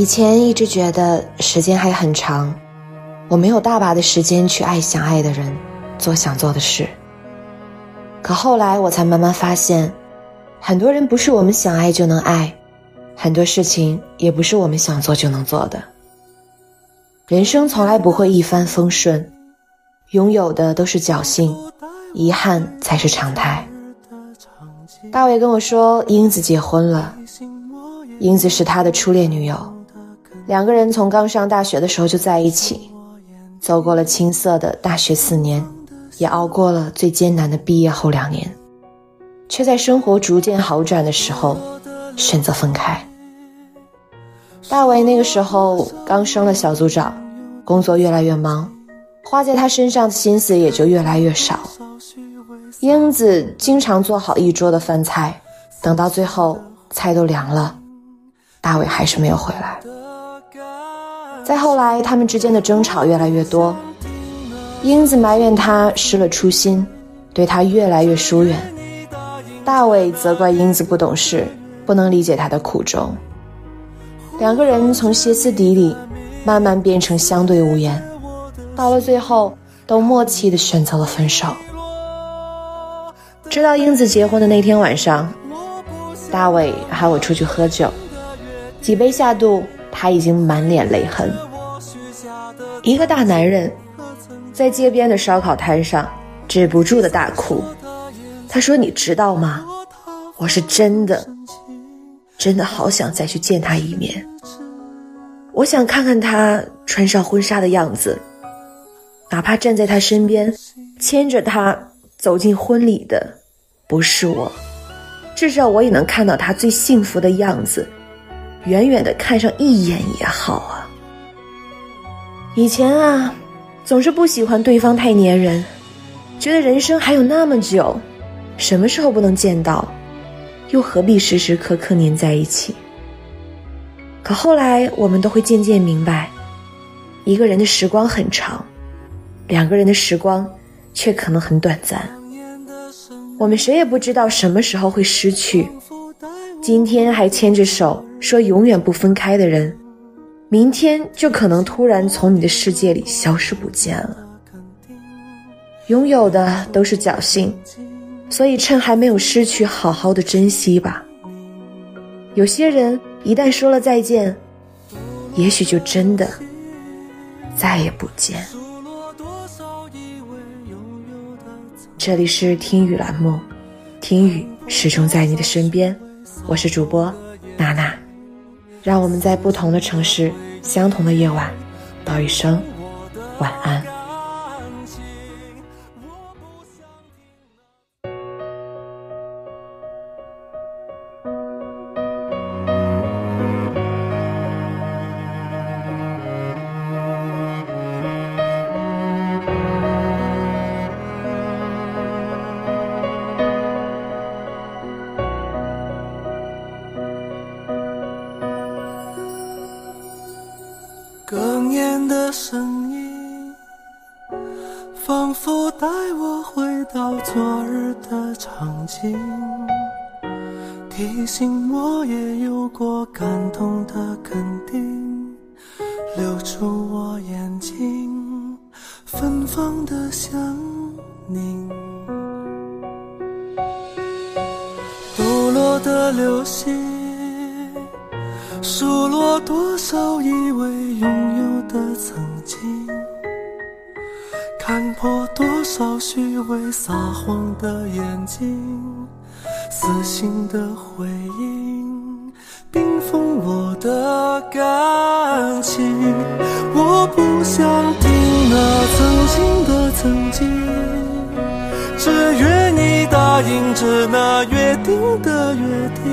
以前一直觉得时间还很长，我没有大把的时间去爱想爱的人，做想做的事。可后来我才慢慢发现，很多人不是我们想爱就能爱，很多事情也不是我们想做就能做的。人生从来不会一帆风顺，拥有的都是侥幸，遗憾才是常态。大伟跟我说，英子结婚了，英子是他的初恋女友。两个人从刚上大学的时候就在一起，走过了青涩的大学四年，也熬过了最艰难的毕业后两年，却在生活逐渐好转的时候选择分开。大伟那个时候刚升了小组长，工作越来越忙，花在他身上的心思也就越来越少。英子经常做好一桌的饭菜，等到最后菜都凉了，大伟还是没有回来。再后来，他们之间的争吵越来越多，英子埋怨他失了初心，对他越来越疏远；大伟责怪英子不懂事，不能理解他的苦衷。两个人从歇斯底里，慢慢变成相对无言，到了最后，都默契地选择了分手。直到英子结婚的那天晚上，大伟喊我出去喝酒，几杯下肚。他已经满脸泪痕，一个大男人在街边的烧烤摊上止不住的大哭。他说：“你知道吗？我是真的，真的好想再去见他一面。我想看看他穿上婚纱的样子，哪怕站在他身边，牵着他走进婚礼的不是我，至少我也能看到他最幸福的样子。”远远的看上一眼也好啊。以前啊，总是不喜欢对方太粘人，觉得人生还有那么久，什么时候不能见到，又何必时时刻刻粘在一起？可后来我们都会渐渐明白，一个人的时光很长，两个人的时光却可能很短暂。我们谁也不知道什么时候会失去。今天还牵着手说永远不分开的人，明天就可能突然从你的世界里消失不见了。拥有的都是侥幸，所以趁还没有失去，好好的珍惜吧。有些人一旦说了再见，也许就真的再也不见。这里是听雨栏目，听雨始终在你的身边。我是主播娜娜，让我们在不同的城市、相同的夜晚，道一声晚安。哽咽的声音，仿佛带我回到昨日的场景，提醒我也有过感动的肯定，留住我眼睛芬芳的香凝，堕落的流星。数落多少以为看破多少虚伪撒谎的眼睛，死心的回应，冰封我的感情。我不想听那曾经的曾经，只愿你答应着那约定的约定。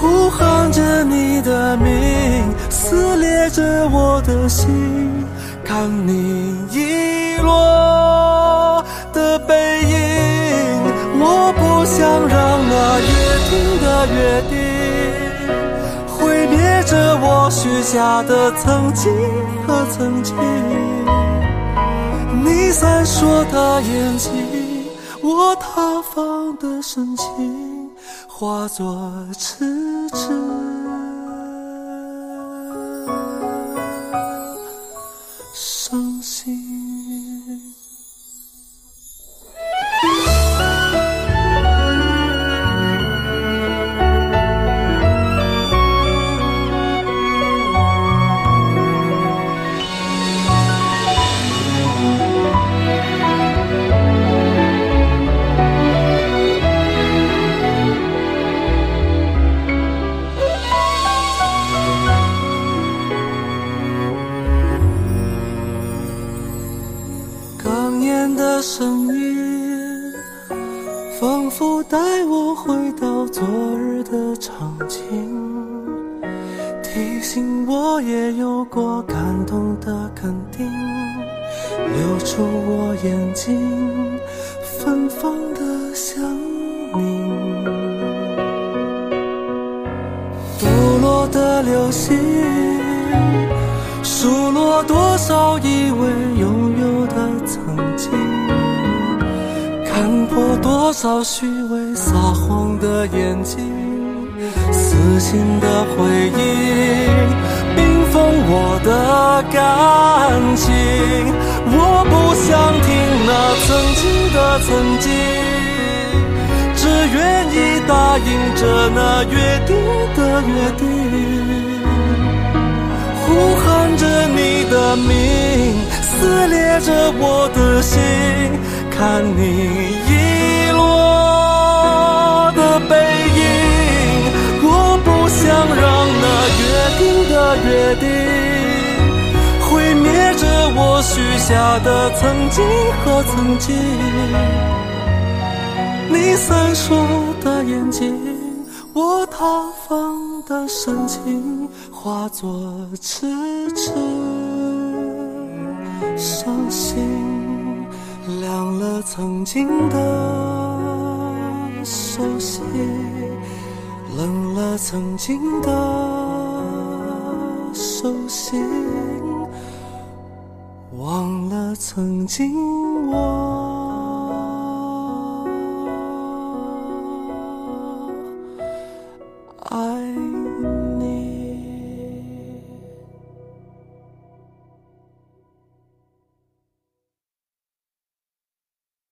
呼喊着你看你遗落的背影。我不想让那约定的约定，毁灭着我许下的曾经和曾经。你闪烁的眼睛，我塌方的深情。化作痴痴。也有过感动的肯定，留住我眼睛芬芳的香凝。堕落的流星，数落多少以为拥有的曾经。看破多少虚伪撒谎的眼睛，撕心的回忆我的感情。我不想听那曾经的曾经，只愿意答应着那约定的约定。呼喊着你的名，撕裂着我的心。看你约定毁灭着我许下的曾经和曾经。你闪烁的眼睛，我塌方的深情，化作痴痴伤心。凉了曾经的熟悉，冷了曾经的手心，忘了曾经我。